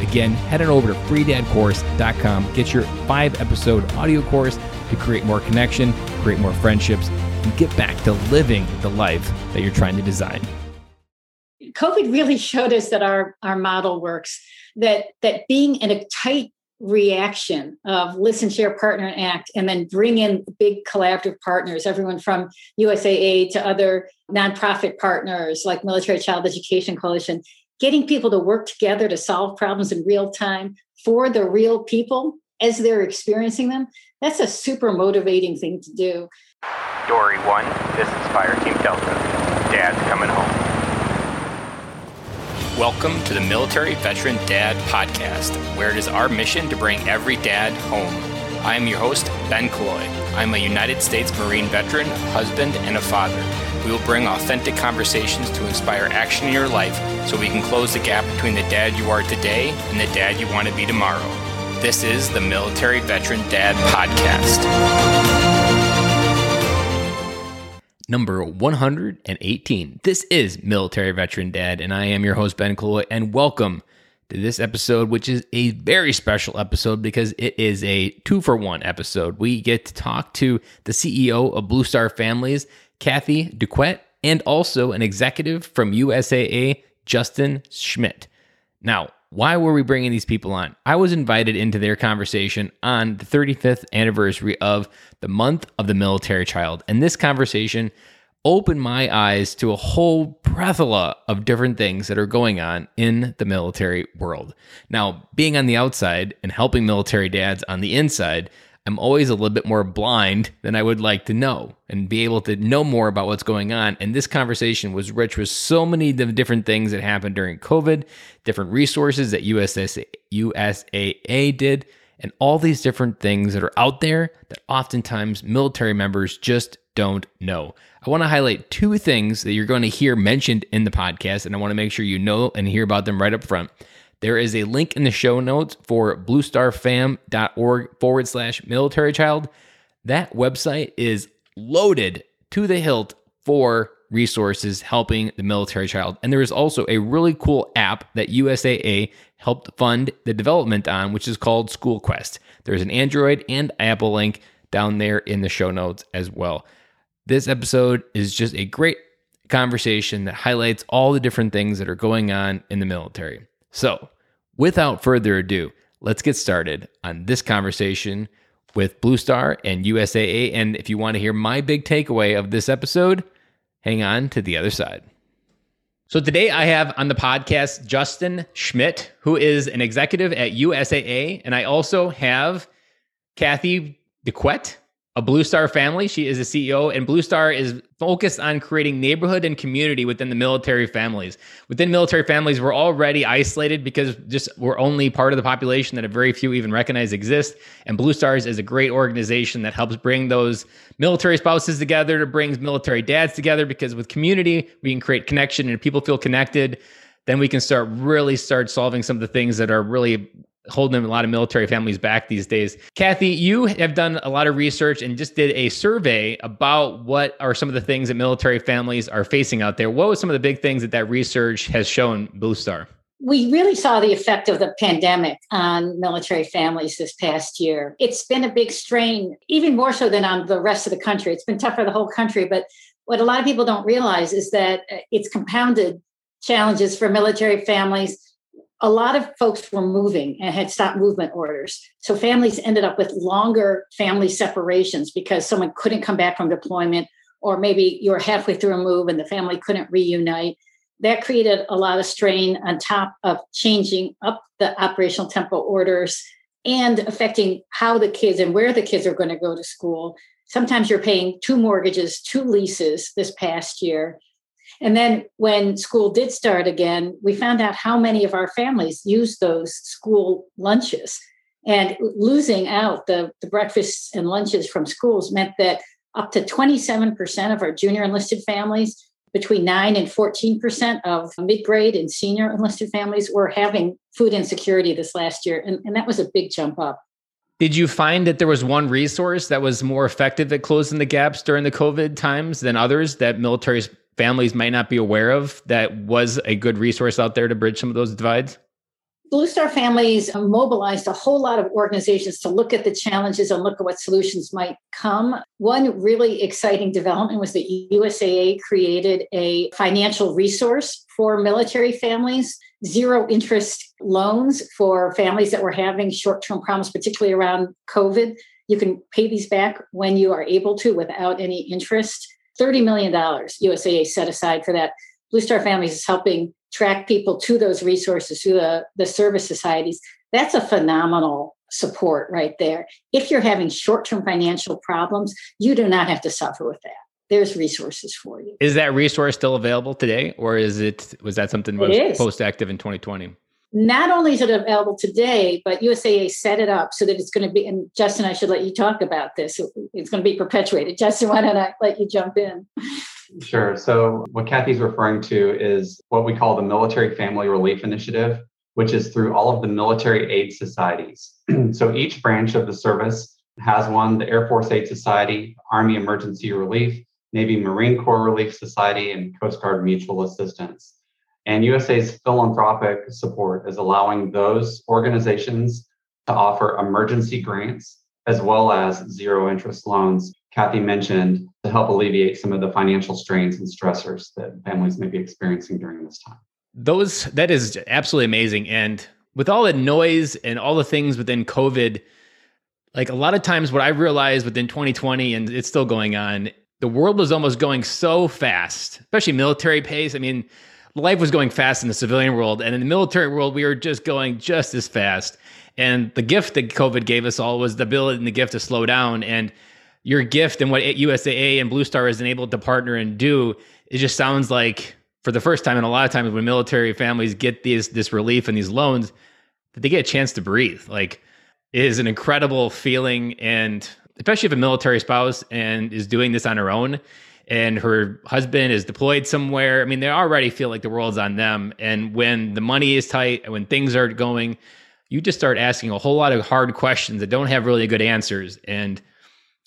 Again, head on over to freedadcourse.com, get your five episode audio course to create more connection, create more friendships, and get back to living the life that you're trying to design. COVID really showed us that our, our model works, that that being in a tight reaction of listen, share, partner, and act, and then bring in big collaborative partners, everyone from USAA to other nonprofit partners like Military Child Education Coalition, getting people to work together to solve problems in real time for the real people as they're experiencing them. That's a super motivating thing to do. Dory 1, this is Fire Team Delta. Dad's coming home. Welcome to the Military Veteran Dad Podcast, where it is our mission to bring every dad home. I am your host, Ben Killoy. I'm a United States Marine veteran, husband, and a father. We will bring authentic conversations to inspire action in your life so we can close the gap between the dad you are today and the dad you want to be tomorrow. This is the Military Veteran Dad Podcast number 118. This is Military Veteran Dad, and I am your host, Ben Killoy, and welcome to this episode, which is a very special episode because it is a two for one episode. We get to talk to the CEO of Blue Star Families, Kathy Douquet, and also an executive from USAA, Justin Schmitt. Now, why were we bringing these people on? I was invited into their conversation on the 35th anniversary of the month of the military child. And this conversation opened my eyes to a whole plethora of different things that are going on in the military world. Now, being on the outside and helping military dads on the inside, I'm always a little bit more blind than I would like to know and be able to know more about what's going on. And this conversation was rich with so many different things that happened during COVID, different resources that USSA, USAA did, and all these different things that are out there that oftentimes military members just don't know. I want to highlight two things that you're going to hear mentioned in the podcast, and I want to make sure you know and hear about them right up front. There is a link in the show notes for bluestarfam.org forward slash military child. That website is loaded to the hilt for resources helping the military child. And there is also a really cool app that USAA helped fund the development on, which is called School Quest. There's an Android and Apple link down there in the show notes as well. This episode is just a great conversation that highlights all the different things that are going on in the military. So, without further ado, let's get started on this conversation with Blue Star and USAA. And if you want to hear my big takeaway of this episode, hang on to the other side. So today I have on the podcast Justin Schmitt, who is an executive at USAA, and I also have Kathy Douquet, a Blue Star family. She is a CEO, and Blue Star is focused on creating neighborhood and community within the military families. Within military families, we're already isolated because just we're only part of the population that a very few even recognize exist. And Blue Stars is a great organization that helps bring those military spouses together, to brings military dads together, because with community, we can create connection and people feel connected then we can start really start solving some of the things that are really holding a lot of military families back these days. Kathy, you have done a lot of research and just did a survey about what are some of the things that military families are facing out there. What was some of the big things that that research has shown Blue Star? We really saw the effect of the pandemic on military families this past year. It's been a big strain, even more so than on the rest of the country. It's been tough for the whole country, but what a lot of people don't realize is that uh, it's compounded challenges for military families a lot of folks were moving and had stopped movement orders. So families ended up with longer family separations because someone couldn't come back from deployment, or maybe you were halfway through a move and the family couldn't reunite. That created a lot of strain on top of changing up the operational tempo orders and affecting how the kids and where the kids are going to go to school. Sometimes you're paying two mortgages, two leases this past year. And then when school did start again, we found out how many of our families used those school lunches. And losing out the, the breakfasts and lunches from schools meant that up to 27% of our junior enlisted families, between 9 and 14% of mid grade and senior enlisted families were having food insecurity this last year. And, and that was a big jump up. Did you find that there was one resource that was more effective at closing the gaps during the COVID times than others that military families might not be aware of that was a good resource out there to bridge some of those divides? Blue Star Families mobilized a whole lot of organizations to look at the challenges and look at what solutions might come. One really exciting development was that USAA created a financial resource for military families, zero interest loans for families that were having short term problems, particularly around COVID. You can pay these back when you are able to without any interest. $30 million USAA set aside for that. Blue Star Families is helping track people to those resources through the, the service societies. That's a phenomenal support right there. If you're having short term financial problems, you do not have to suffer with that. There's resources for you. Is that resource still available today, or is it was that something that was post active in 2020? Not only is it available today, but USAA set it up so that it's going to be. And Justin, I should let you talk about this. It's going to be perpetuated. Justin, why don't I let you jump in? Sure. So, what Kathy's referring to is what we call the Military Family Relief Initiative, which is through all of the military aid societies. so, each branch of the service has one the Air Force Aid Society, Army Emergency Relief, Navy Marine Corps Relief Society, and Coast Guard Mutual Assistance. And USAA's philanthropic support is allowing those organizations to offer emergency grants as well as zero interest loans. Kathy mentioned to help alleviate some of the financial strains and stressors that families may be experiencing during this time. Those that is absolutely amazing. And with all the noise and all the things within COVID like a lot of times what I realized within 2020 and it's still going on the world was almost going so fast especially military pace. I mean life was going fast in the civilian world and in the military world we were just going just as fast. And the gift that COVID gave us all was the ability and the gift to slow down. And your gift and what USAA and Blue Star has enabled to partner and do, it just sounds like for the first time and a lot of times when military families get these this relief and these loans, that they get a chance to breathe. Like it is an incredible feeling. And especially if a military spouse and is doing this on her own and her husband is deployed somewhere. I mean, they already feel like the world's on them. And when the money is tight and when things are going, you just start asking a whole lot of hard questions that don't have really good answers. And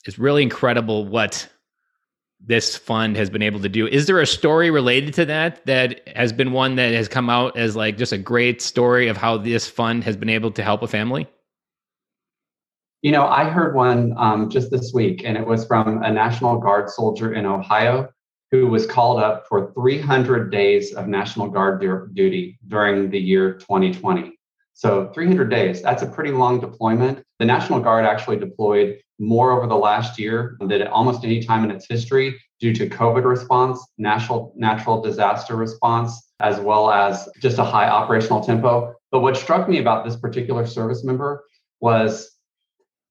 it's really incredible what this fund has been able to do. Is there a story related to that that has been one that has come out as like just a great story of how this fund has been able to help a family? You know, I heard one um, just this week, and it was from a National Guard soldier in Ohio who was called up for 300 days of National Guard du- duty during the year 2020. So 300 days, that's a pretty long deployment. The National Guard actually deployed more over the last year than at almost any time in its history due to COVID response, natural, natural disaster response, as well as just a high operational tempo. But what struck me about this particular service member was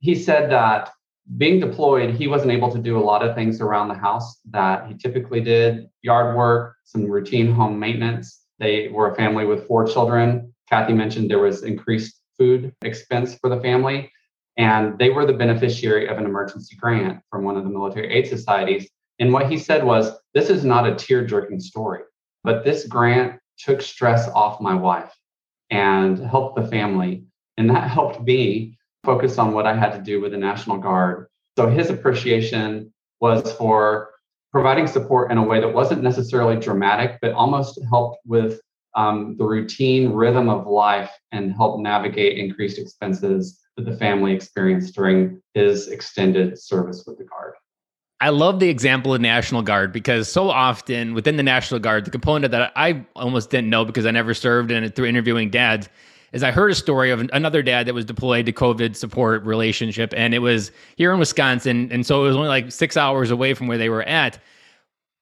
he said that being deployed, he wasn't able to do a lot of things around the house that he typically did yard work, some routine home maintenance. They were a family with four children. Kathy mentioned there was increased food expense for the family. And they were the beneficiary of an emergency grant from one of the military aid societies. And what he said was, This is not a tear jerking story, but this grant took stress off my wife and helped the family. And that helped me focus on what I had to do with the National Guard. So his appreciation was for providing support in a way that wasn't necessarily dramatic, but almost helped with um, the routine rhythm of life and help navigate increased expenses that the family experienced during his extended service with the Guard. I love the example of National Guard because so often within the National Guard, the component that I almost didn't know because I never served it through interviewing dads is I heard a story of another dad that was deployed to COVID support relationship, and it was here in Wisconsin, and so it was only like six hours away from where they were at.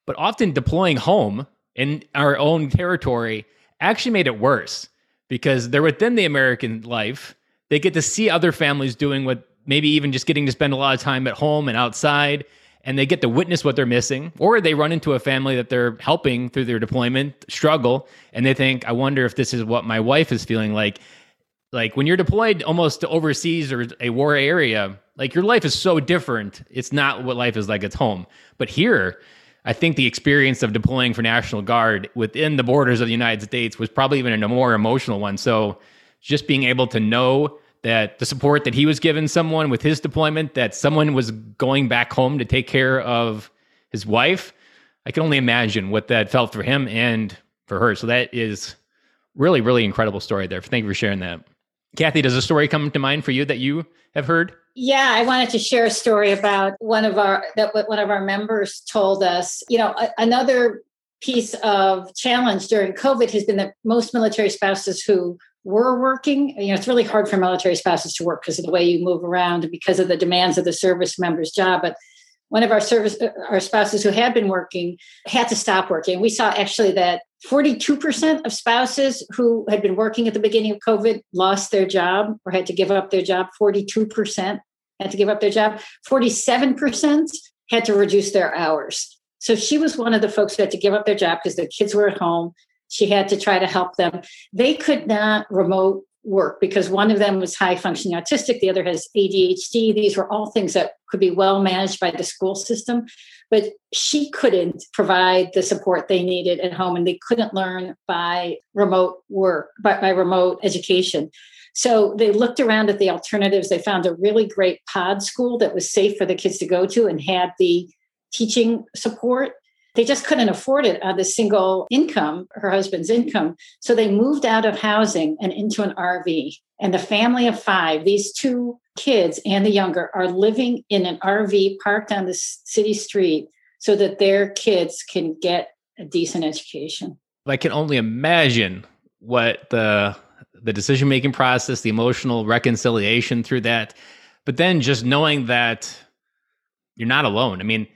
But often deploying home in our own territory actually made it worse because they're within the American life they get to see other families doing what maybe even just getting to spend a lot of time at home and outside. And they get to witness what they're missing, or they run into a family that they're helping through their deployment struggle, and they think, I wonder if this is what my wife is feeling like. Like when you're deployed almost to overseas or a war area, like your life is so different. It's not what life is like at home. But here, I think the experience of deploying for National Guard within the borders of the United States was probably even a more emotional one. So just being able to know that the support that he was giving someone with his deployment, that someone was going back home to take care of his wife, I can only imagine what that felt for him and for her. So that is really, really incredible story there. Thank you for sharing that. Kathy, does a story come to mind for you that you have heard? Yeah, I wanted to share a story about one of our that one of our members told us. You know, another piece of challenge during COVID has been that most military spouses who were working, you know, it's really hard for military spouses to work because of the way you move around and because of the demands of the service member's job. But one of our service uh, our spouses who had been working had to stop working. We saw actually that 42% of spouses who had been working at the beginning of COVID lost their job or had to give up their job. 42% had to give up their job. 47% had to reduce their hours. So she was one of the folks who had to give up their job because their kids were at home. She had to try to help them. They could not remote work because one of them was high functioning autistic, the other has ADHD. These were all things that could be well managed by the school system, but she couldn't provide the support they needed at home and they couldn't learn by remote work, by, remote education. So they looked around at the alternatives. They found a really great pod school that was safe for the kids to go to and had the teaching support they just couldn't afford it on the single income, her husband's income. So they moved out of housing and into an RV. And the family of five, these two kids and the younger, are living in an RV parked on the city street so that their kids can get a decent education. I can only imagine what the the decision making process, the emotional reconciliation through that, but then just knowing that you're not alone. I mean,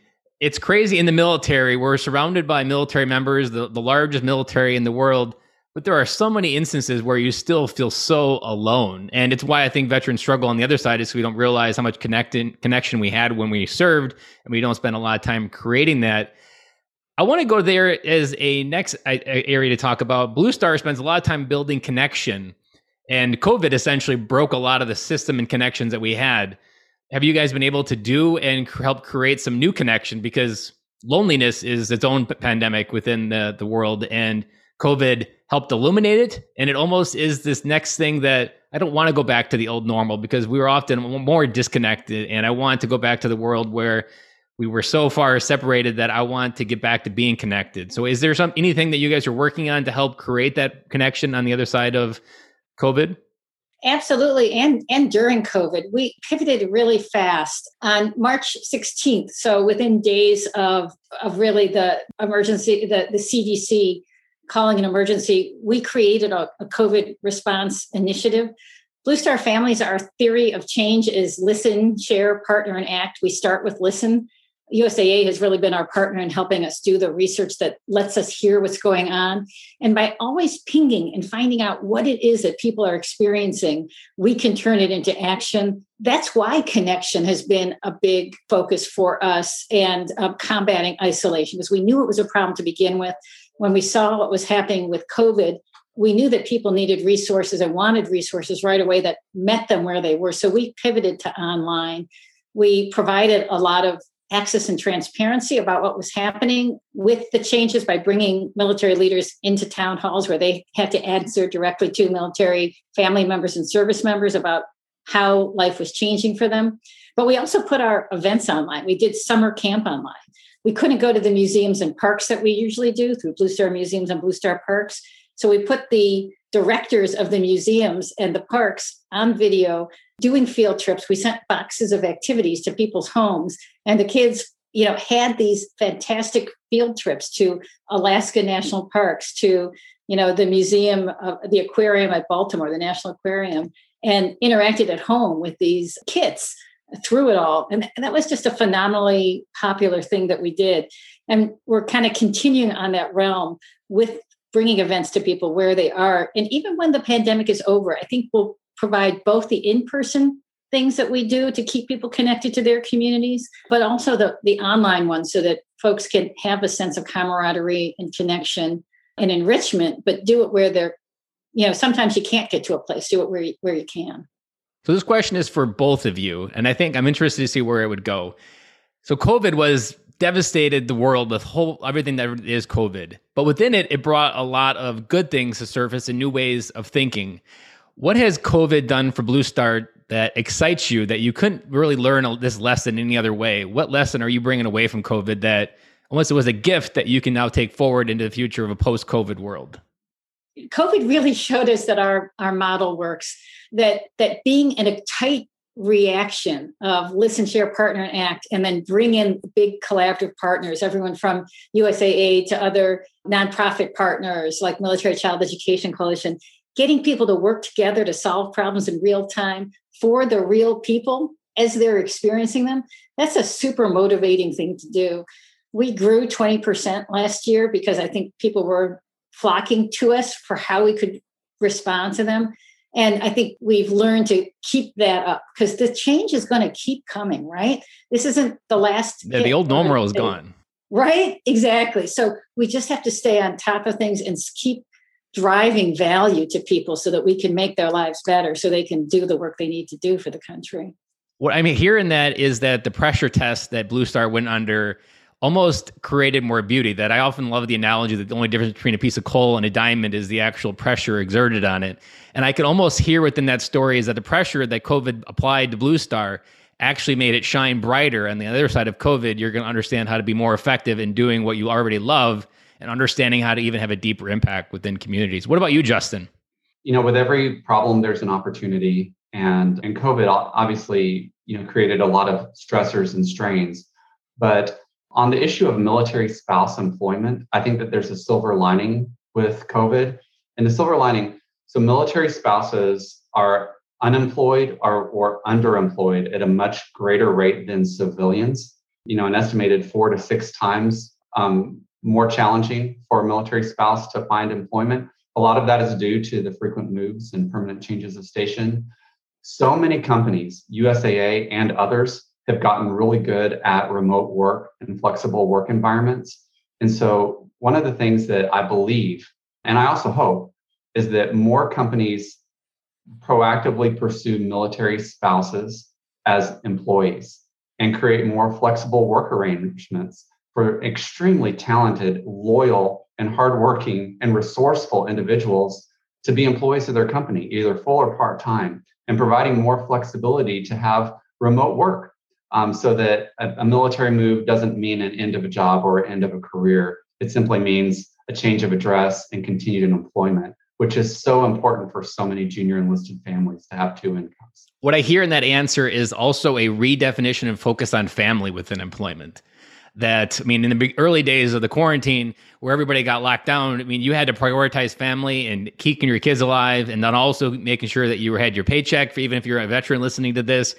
it's crazy in the military. We're surrounded by military members, the, the largest military in the world, but there are so many instances where you still feel so alone. And it's why I think veterans struggle on the other side is we don't realize how much connecting, connection we had when we served, and we don't spend a lot of time creating that. I want to go there as a next area to talk about. Blue Star spends a lot of time building connection, and COVID essentially broke a lot of the system and connections that we had have you guys been able to do and help create some new connection? Because loneliness is its own pandemic within the, the world and covid helped illuminate it and it almost is this next thing that i don't want to go back to the old normal because we were often more disconnected and i want to go back to the world where we were so far separated that i want to get back to being connected. So is there some anything that you guys are working on to help create that connection on the other side of covid Absolutely. And, and during COVID, we pivoted really fast on March 16th. So within days of, of really the emergency, the, the CDC calling an emergency, we created a, a COVID response initiative. Blue Star Families, our theory of change is listen, share, partner, and act. We start with listen. USAA has really been our partner in helping us do the research that lets us hear what's going on. And by always pinging and finding out what it is that people are experiencing, we can turn it into action. That's why connection has been a big focus for us and uh, combating isolation, because we knew it was a problem to begin with. When we saw what was happening with COVID, we knew that people needed resources and wanted resources right away that met them where they were. So we pivoted to online. We provided a lot of access and transparency about what was happening with the changes by bringing military leaders into town halls where they had to answer directly to military family members and service members about how life was changing for them. But we also put our events online. We did summer camp online. We couldn't go to the museums and parks that we usually do through Blue Star Museums and Blue Star Parks. So we put the directors of the museums and the parks on video doing field trips. We sent boxes of activities to people's homes, and the kids, you know, had these fantastic field trips to Alaska National Parks, to you know the museum, of, the aquarium at Baltimore, the National Aquarium, and interacted at home with these kits through it all. And that was just a phenomenally popular thing that we did. And we're kind of continuing on that realm with bringing events to people where they are. And even when the pandemic is over, I think we'll provide both the in person things that we do to keep people connected to their communities, but also the, the online ones so that folks can have a sense of camaraderie and connection and enrichment, but do it where they're, you know, sometimes you can't get to a place, do it where you, where you can. So this question is for both of you, and I think I'm interested to see where it would go. So COVID was devastated the world with whole everything that is COVID, but within it, it brought a lot of good things to surface and new ways of thinking. What has COVID done for Blue Star that excites you that you couldn't really learn this lesson any other way? What lesson are you bringing away from COVID that, unless it was a gift that you can now take forward into the future of a post-COVID world? COVID really showed us that our our model works. That that being in a tight reaction of listen, share, partner, and act, and then bring in big collaborative partners, everyone from USAA to other nonprofit partners like Military Child Education Coalition, getting people to work together to solve problems in real time for the real people as they're experiencing them. That's a super motivating thing to do. We grew 20% last year because I think people were flocking to us for how we could respond to them. And I think we've learned to keep that up because the change is going to keep coming, right? This isn't the last. Yeah, the old normal is gone. Right? Exactly. So we just have to stay on top of things and keep driving value to people so that we can make their lives better so they can do the work they need to do for the country. What I mean hearing that is that the pressure test that Blue Star went under almost created more beauty. That I often love the analogy that the only difference between a piece of coal and a diamond is the actual pressure exerted on it. And I could almost hear within that story is that the pressure that COVID applied to Blue Star actually made it shine brighter. On the other side of COVID, you're going to understand how to be more effective in doing what you already love and understanding how to even have a deeper impact within communities. What about you, Justin? You know, with every problem, there's an opportunity. And, and COVID obviously, you know, created a lot of stressors and strains. But on the issue of military spouse employment, I think that there's a silver lining with COVID. And the silver lining, so military spouses are unemployed or, or underemployed at a much greater rate than civilians. You know, an estimated four to six times um, more challenging for a military spouse to find employment. A lot of that is due to the frequent moves and permanent changes of station. So many companies, USAA and others, have gotten really good at remote work and flexible work environments. And so, one of the things that I believe, and I also hope, is that more companies proactively pursue military spouses as employees and create more flexible work arrangements for extremely talented, loyal, and hardworking and resourceful individuals to be employees of their company, either full or part time, and providing more flexibility to have remote work um, so that a, a military move doesn't mean an end of a job or an end of a career. It simply means a change of address and continued employment, which is so important for so many junior enlisted families to have two incomes. What I hear in that answer is also a redefinition and focus on family within employment that I mean, in the early days of the quarantine, where everybody got locked down, I mean, you had to prioritize family and keeping your kids alive, and then also making sure that you had your paycheck. For even if you're a veteran listening to this,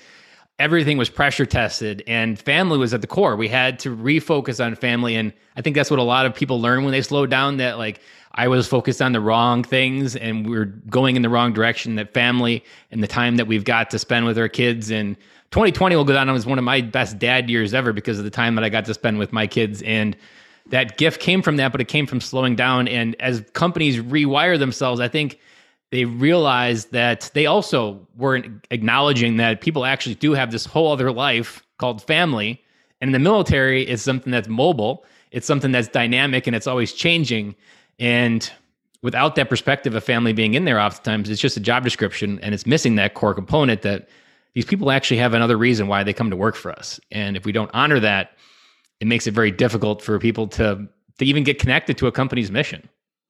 everything was pressure tested, and family was at the core. We had to refocus on family, and I think that's what a lot of people learn when they slow down. That like I was focused on the wrong things, and we we're going in the wrong direction. That family and the time that we've got to spend with our kids and 2020 will go down as one of my best dad years ever because of the time that I got to spend with my kids. And that gift came from that, but it came from slowing down. And as companies rewire themselves, I think they realized that they also weren't acknowledging that people actually do have this whole other life called family. And the military, it's something that's mobile, it's something that's dynamic, and it's always changing. And without that perspective of family being in there, oftentimes it's just a job description and it's missing that core component that these people actually have another reason why they come to work for us. And if we don't honor that, it makes it very difficult for people to, to even get connected to a company's mission.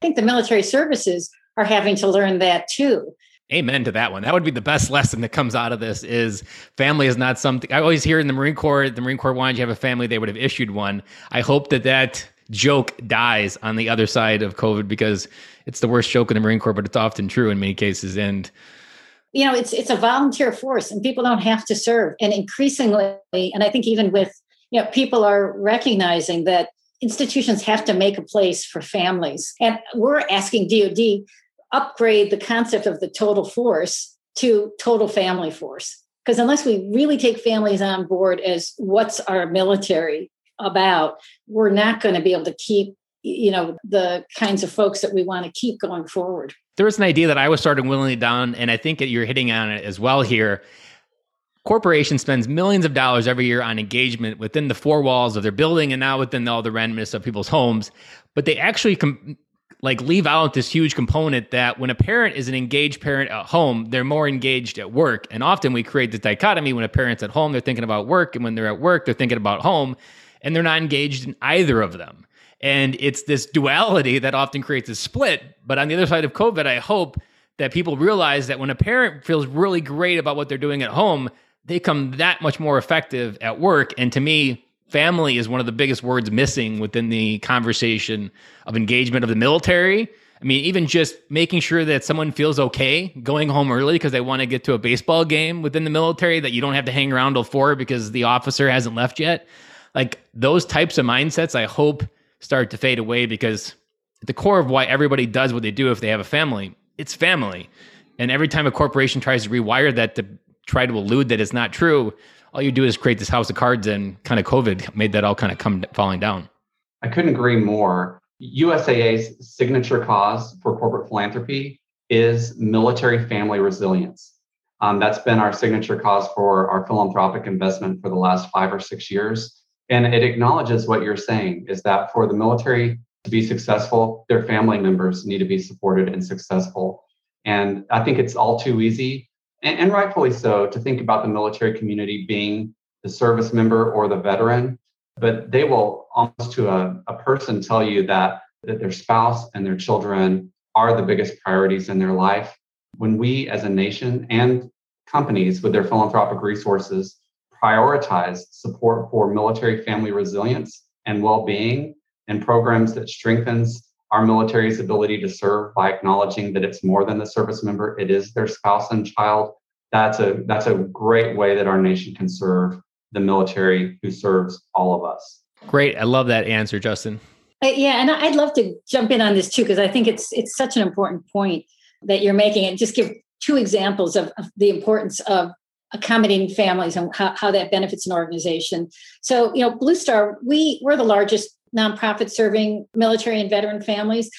I think the military services are having to learn that too. Amen to that one. That would be the best lesson that comes out of this is family is not something I always hear in the Marine Corps, the Marine Corps wanted you have a family, they would have issued one. I hope that that joke dies on the other side of COVID because it's the worst joke in the Marine Corps, but it's often true in many cases. And you know it's it's a volunteer force and people don't have to serve. And increasingly and i think even with you know people are recognizing that institutions have to make a place for families. And we're asking dod upgrade the concept of the total force to total family force. Because unless we really take families on board as what's our military about, we're not going to be able to keep you know the kinds of folks that we want to keep going forward there was an idea that i was starting willingly down and i think that you're hitting on it as well here. Corporation spends millions of dollars every year on engagement within the four walls of their building and now within all the randomness of people's homes. But they actually com- like leave out this huge component that when a parent is an engaged parent at home they're more engaged at work. And often we create this dichotomy when a parent's at home they're thinking about work and when they're at work they're thinking about home and they're not engaged in either of them and it's this duality that often creates a split. But on the other side of COVID, I hope that people realize that when a parent feels really great about what they're doing at home, they come that much more effective at work. And to me, family is one of the biggest words missing within the conversation of engagement of the military. I mean, even just making sure that someone feels okay going home early because they want to get to a baseball game within the military that you don't have to hang around till four because the officer hasn't left yet. Like those types of mindsets, I hope start to fade away because at the core of why everybody does what they do if they have a family, it's family. And every time a corporation tries to rewire that to try to elude that it's not true, all you do is create this house of cards and kind of COVID made that all kind of come falling down. I couldn't agree more. USAA's signature cause for corporate philanthropy is military family resilience. Um, that's been our signature cause for our philanthropic investment for the last five or six years. And it acknowledges what you're saying is that for the military to be successful, their family members need to be supported and successful. And I think it's all too easy, and, and rightfully so, to think about the military community being the service member or the veteran. But they will almost to a, a person tell you that, that their spouse and their children are the biggest priorities in their life. When we as a nation and companies with their philanthropic resources prioritize support for military family resilience and well-being and programs that strengthens our military's ability to serve by acknowledging that it's more than the service member it is their spouse and child. That's a that's a great way that our nation can serve the military who serves all of us. Great. I love that answer justin. Uh, yeah and i'd love to jump in on this too because i think it's it's such an important point that you're making and just give two examples of, of the importance of accommodating families and how, how that benefits an organization. So, you know, Blue Star, we we're the largest nonprofit serving military and veteran families.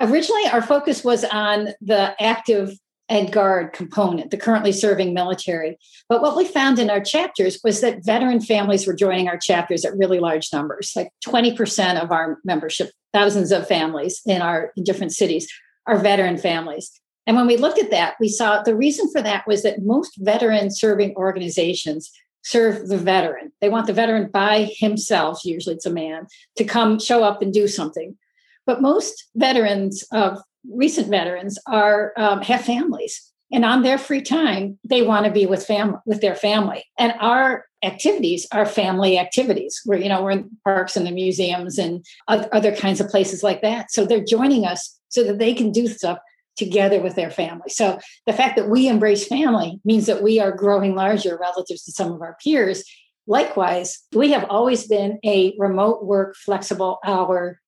Originally, our focus was on the active and guard component, the currently serving military. But what we found in our chapters was that veteran families were joining our chapters at really large numbers, like 20% of our membership, thousands of families in our in different cities are veteran families. And when we looked at that, we saw the reason for that was that most veteran serving organizations serve the veteran. They want the veteran by himself, usually it's a man, to come show up and do something. But most veterans of recent veterans are um, have families, and on their free time, they want to be with family with their family. And our activities are family activities. Where you know we're in parks and the museums and other kinds of places like that. So they're joining us so that they can do stuff together with their family. So the fact that we embrace family means that we are growing larger relative to some of our peers. Likewise, we have always been a remote work, flexible hour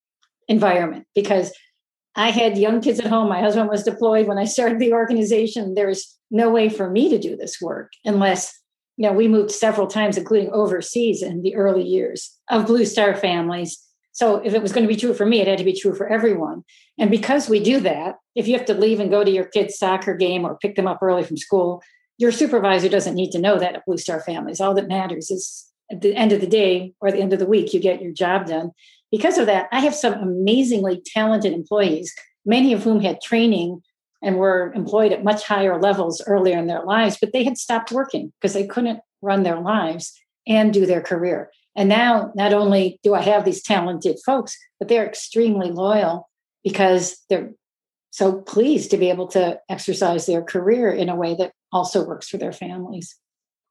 environment because I had young kids at home. My husband was deployed when I started the organization. There's no way for me to do this work unless, you know, we moved several times, including overseas in the early years of Blue Star families so if it was going to be true for me, it had to be true for everyone. And because we do that, if you have to leave and go to your kid's soccer game or pick them up early from school, your supervisor doesn't need to know that at Blue Star Families. All that matters is at the end of the day or the end of the week, you get your job done. Because of that, I have some amazingly talented employees, many of whom had training and were employed at much higher levels earlier in their lives, but they had stopped working because they couldn't run their lives and do their career. And now, not only do I have these talented folks, but they're extremely loyal because they're so pleased to be able to exercise their career in a way that also works for their families.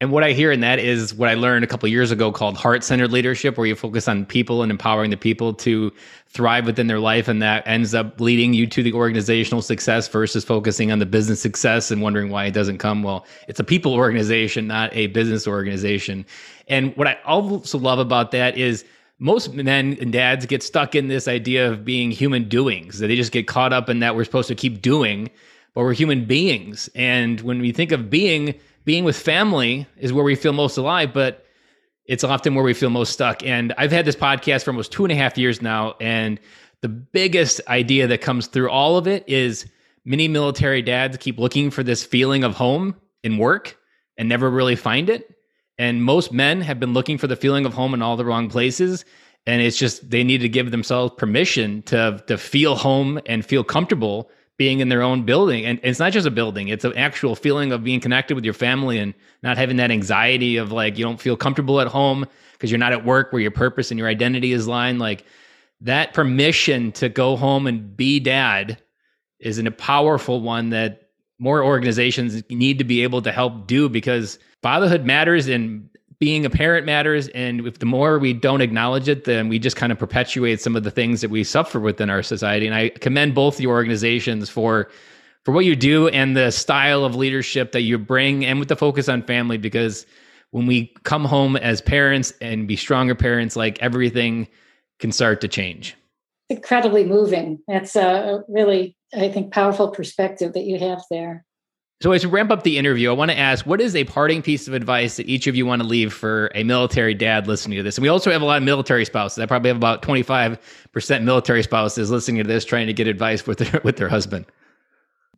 And what I hear in that is what I learned a couple years ago called heart centered leadership, where you focus on people and empowering the people to thrive within their life. And that ends up leading you to the organizational success versus focusing on the business success and wondering why it doesn't come. Well, it's a people organization, not a business organization. And what I also love about that is most men and dads get stuck in this idea of being human doings, that they just get caught up in that we're supposed to keep doing, but we're human beings. And when we think of being, being with family is where we feel most alive, but it's often where we feel most stuck. And I've had this podcast for almost two and a half years now. And the biggest idea that comes through all of it is many military dads keep looking for this feeling of home in work and never really find it. And most men have been looking for the feeling of home in all the wrong places. And it's just they need to give themselves permission to to feel home and feel comfortable being in their own building. And it's not just a building, it's an actual feeling of being connected with your family and not having that anxiety of like you don't feel comfortable at home because you're not at work where your purpose and your identity is lying. Like that permission to go home and be dad is a powerful one that more organizations need to be able to help do because fatherhood matters and being a parent matters and if the more we don't acknowledge it then we just kind of perpetuate some of the things that we suffer within our society. And i commend both your organizations for for what you do and the style of leadership that you bring and with the focus on family because when we come home as parents and be stronger parents like everything can start to change. Incredibly moving. That's a really i think powerful perspective that you have there so, as we ramp up the interview, I want to ask what is a parting piece of advice that each of you want to leave for a military dad listening to this? And we also have a lot of military spouses. I probably have about 25% military spouses listening to this trying to get advice with their, with their husband.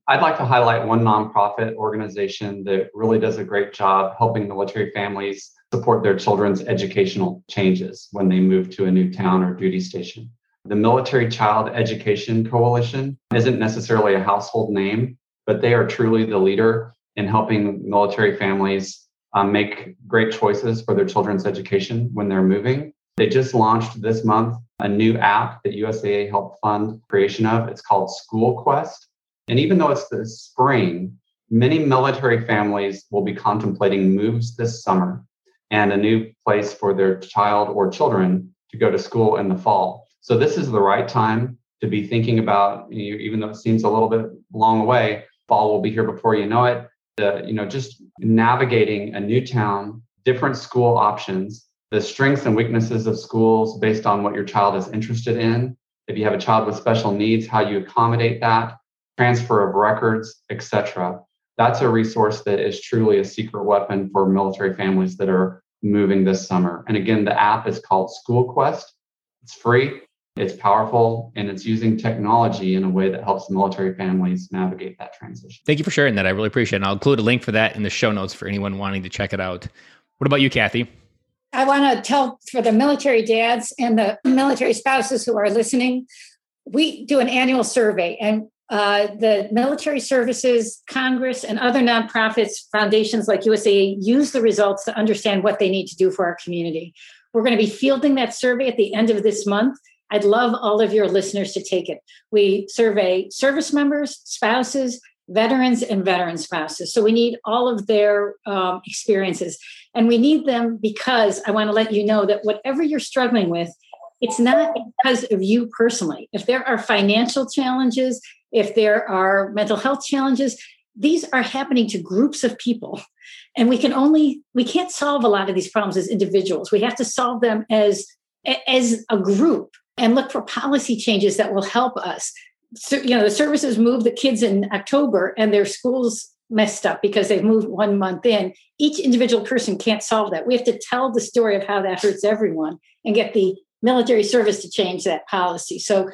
I'd like to highlight one nonprofit organization that really does a great job helping military families support their children's educational changes when they move to a new town or duty station. The Military Child Education Coalition isn't necessarily a household name, but they are truly the leader in helping military families um, make great choices for their children's education when they're moving. They just launched this month a new app that USAA helped fund creation of. It's called School Quest. And even though it's the spring, many military families will be contemplating moves this summer and a new place for their child or children to go to school in the fall. So this is the right time to be thinking about, even though it seems a little bit long away, fall will be here before you know it. The, you know, just navigating a new town, different school options, the strengths and weaknesses of schools based on what your child is interested in. If you have a child with special needs, how you accommodate that, transfer of records, etc. That's a resource that is truly a secret weapon for military families that are moving this summer. And again, the app is called School Quest. It's free. It's powerful and it's using technology in a way that helps military families navigate that transition. Thank you for sharing that. I really appreciate it. And I'll include a link for that in the show notes for anyone wanting to check it out. What about you, Kathy? I want to tell for the military dads and the military spouses who are listening, we do an annual survey and uh, the military services, Congress, and other nonprofits, foundations like USAA use the results to understand what they need to do for our community. We're going to be fielding that survey at the end of this month. I'd love all of your listeners to take it. We survey service members, spouses, veterans, and veteran spouses. So we need all of their um, experiences. And we need them because I want to let you know that whatever you're struggling with, it's not because of you personally. If there are financial challenges, if there are mental health challenges, these are happening to groups of people. And we can only, we can't solve a lot of these problems as individuals. We have to solve them as as a group and look for policy changes that will help us. So, you know, the services moved the kids in October and their schools messed up because they've moved one month in. Each individual person can't solve that. We have to tell the story of how that hurts everyone and get the military service to change that policy. So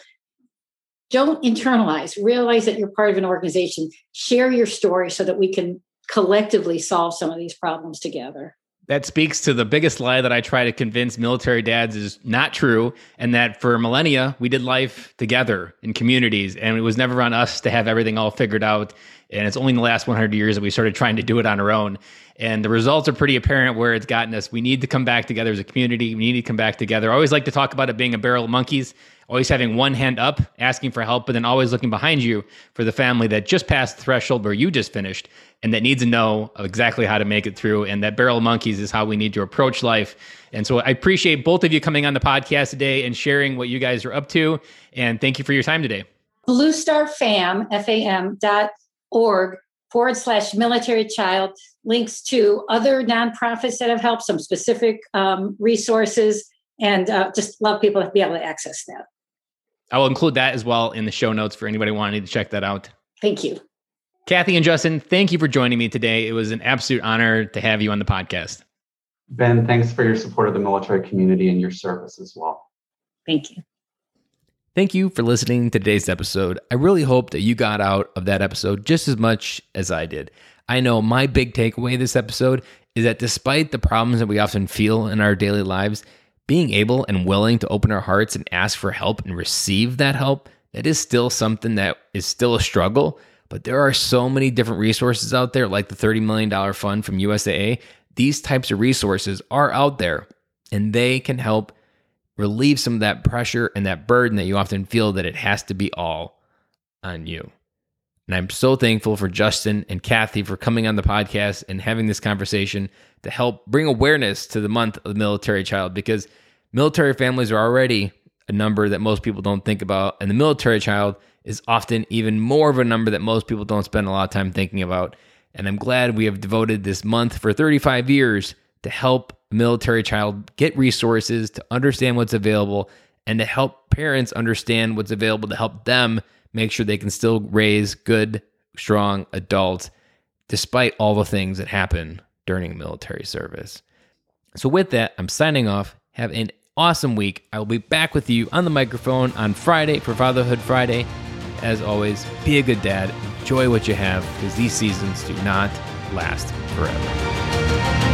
don't internalize, realize that you're part of an organization, share your story so that we can collectively solve some of these problems together that speaks to the biggest lie that I try to convince military dads is not true, and that for millennia we did life together in communities, and it was never on us to have everything all figured out. And it's only in the last 100 years that we started trying to do it on our own. And the results are pretty apparent where it's gotten us. We need to come back together as a community. We need to come back together. I always like to talk about it being a barrel of monkeys always having one hand up, asking for help, but then always looking behind you for the family that just passed the threshold where you just finished and that needs to know exactly how to make it through. And that barrel of monkeys is how we need to approach life. And so I appreciate both of you coming on the podcast today and sharing what you guys are up to. And thank you for your time today. Blue Star Fam, F-A-M dot org forward slash military child links to other nonprofits that have helped, some specific um, resources, and uh, just love people to be able to access that. I will include that as well in the show notes for anybody wanting to check that out. Thank you. Kathy and Justin, thank you for joining me today. It was an absolute honor to have you on the podcast. Ben, thanks for your support of the military community and your service as well. Thank you. Thank you for listening to today's episode. I really hope that you got out of that episode just as much as I did. I know my big takeaway this episode is that despite the problems that we often feel in our daily lives, being able and willing to open our hearts and ask for help and receive that help, that is still something that is still a struggle. But there are so many different resources out there, like the $30 million fund from USAA. These types of resources are out there and they can help relieve some of that pressure and that burden that you often feel that it has to be all on you. And I'm so thankful for Justin and Kathy for coming on the podcast and having this conversation to help bring awareness to the month of the military child because military families are already a number that most people don't think about. And the military child is often even more of a number that most people don't spend a lot of time thinking about. And I'm glad we have devoted this month for 35 years to help military child get resources, to understand what's available, and to help parents understand what's available to help them make sure they can still raise good, strong adults despite all the things that happen during military service. So, with that, I'm signing off. Have an awesome week. I will be back with you on the microphone on Friday for Fatherhood Friday. As always, be a good dad. Enjoy what you have because these seasons do not last forever.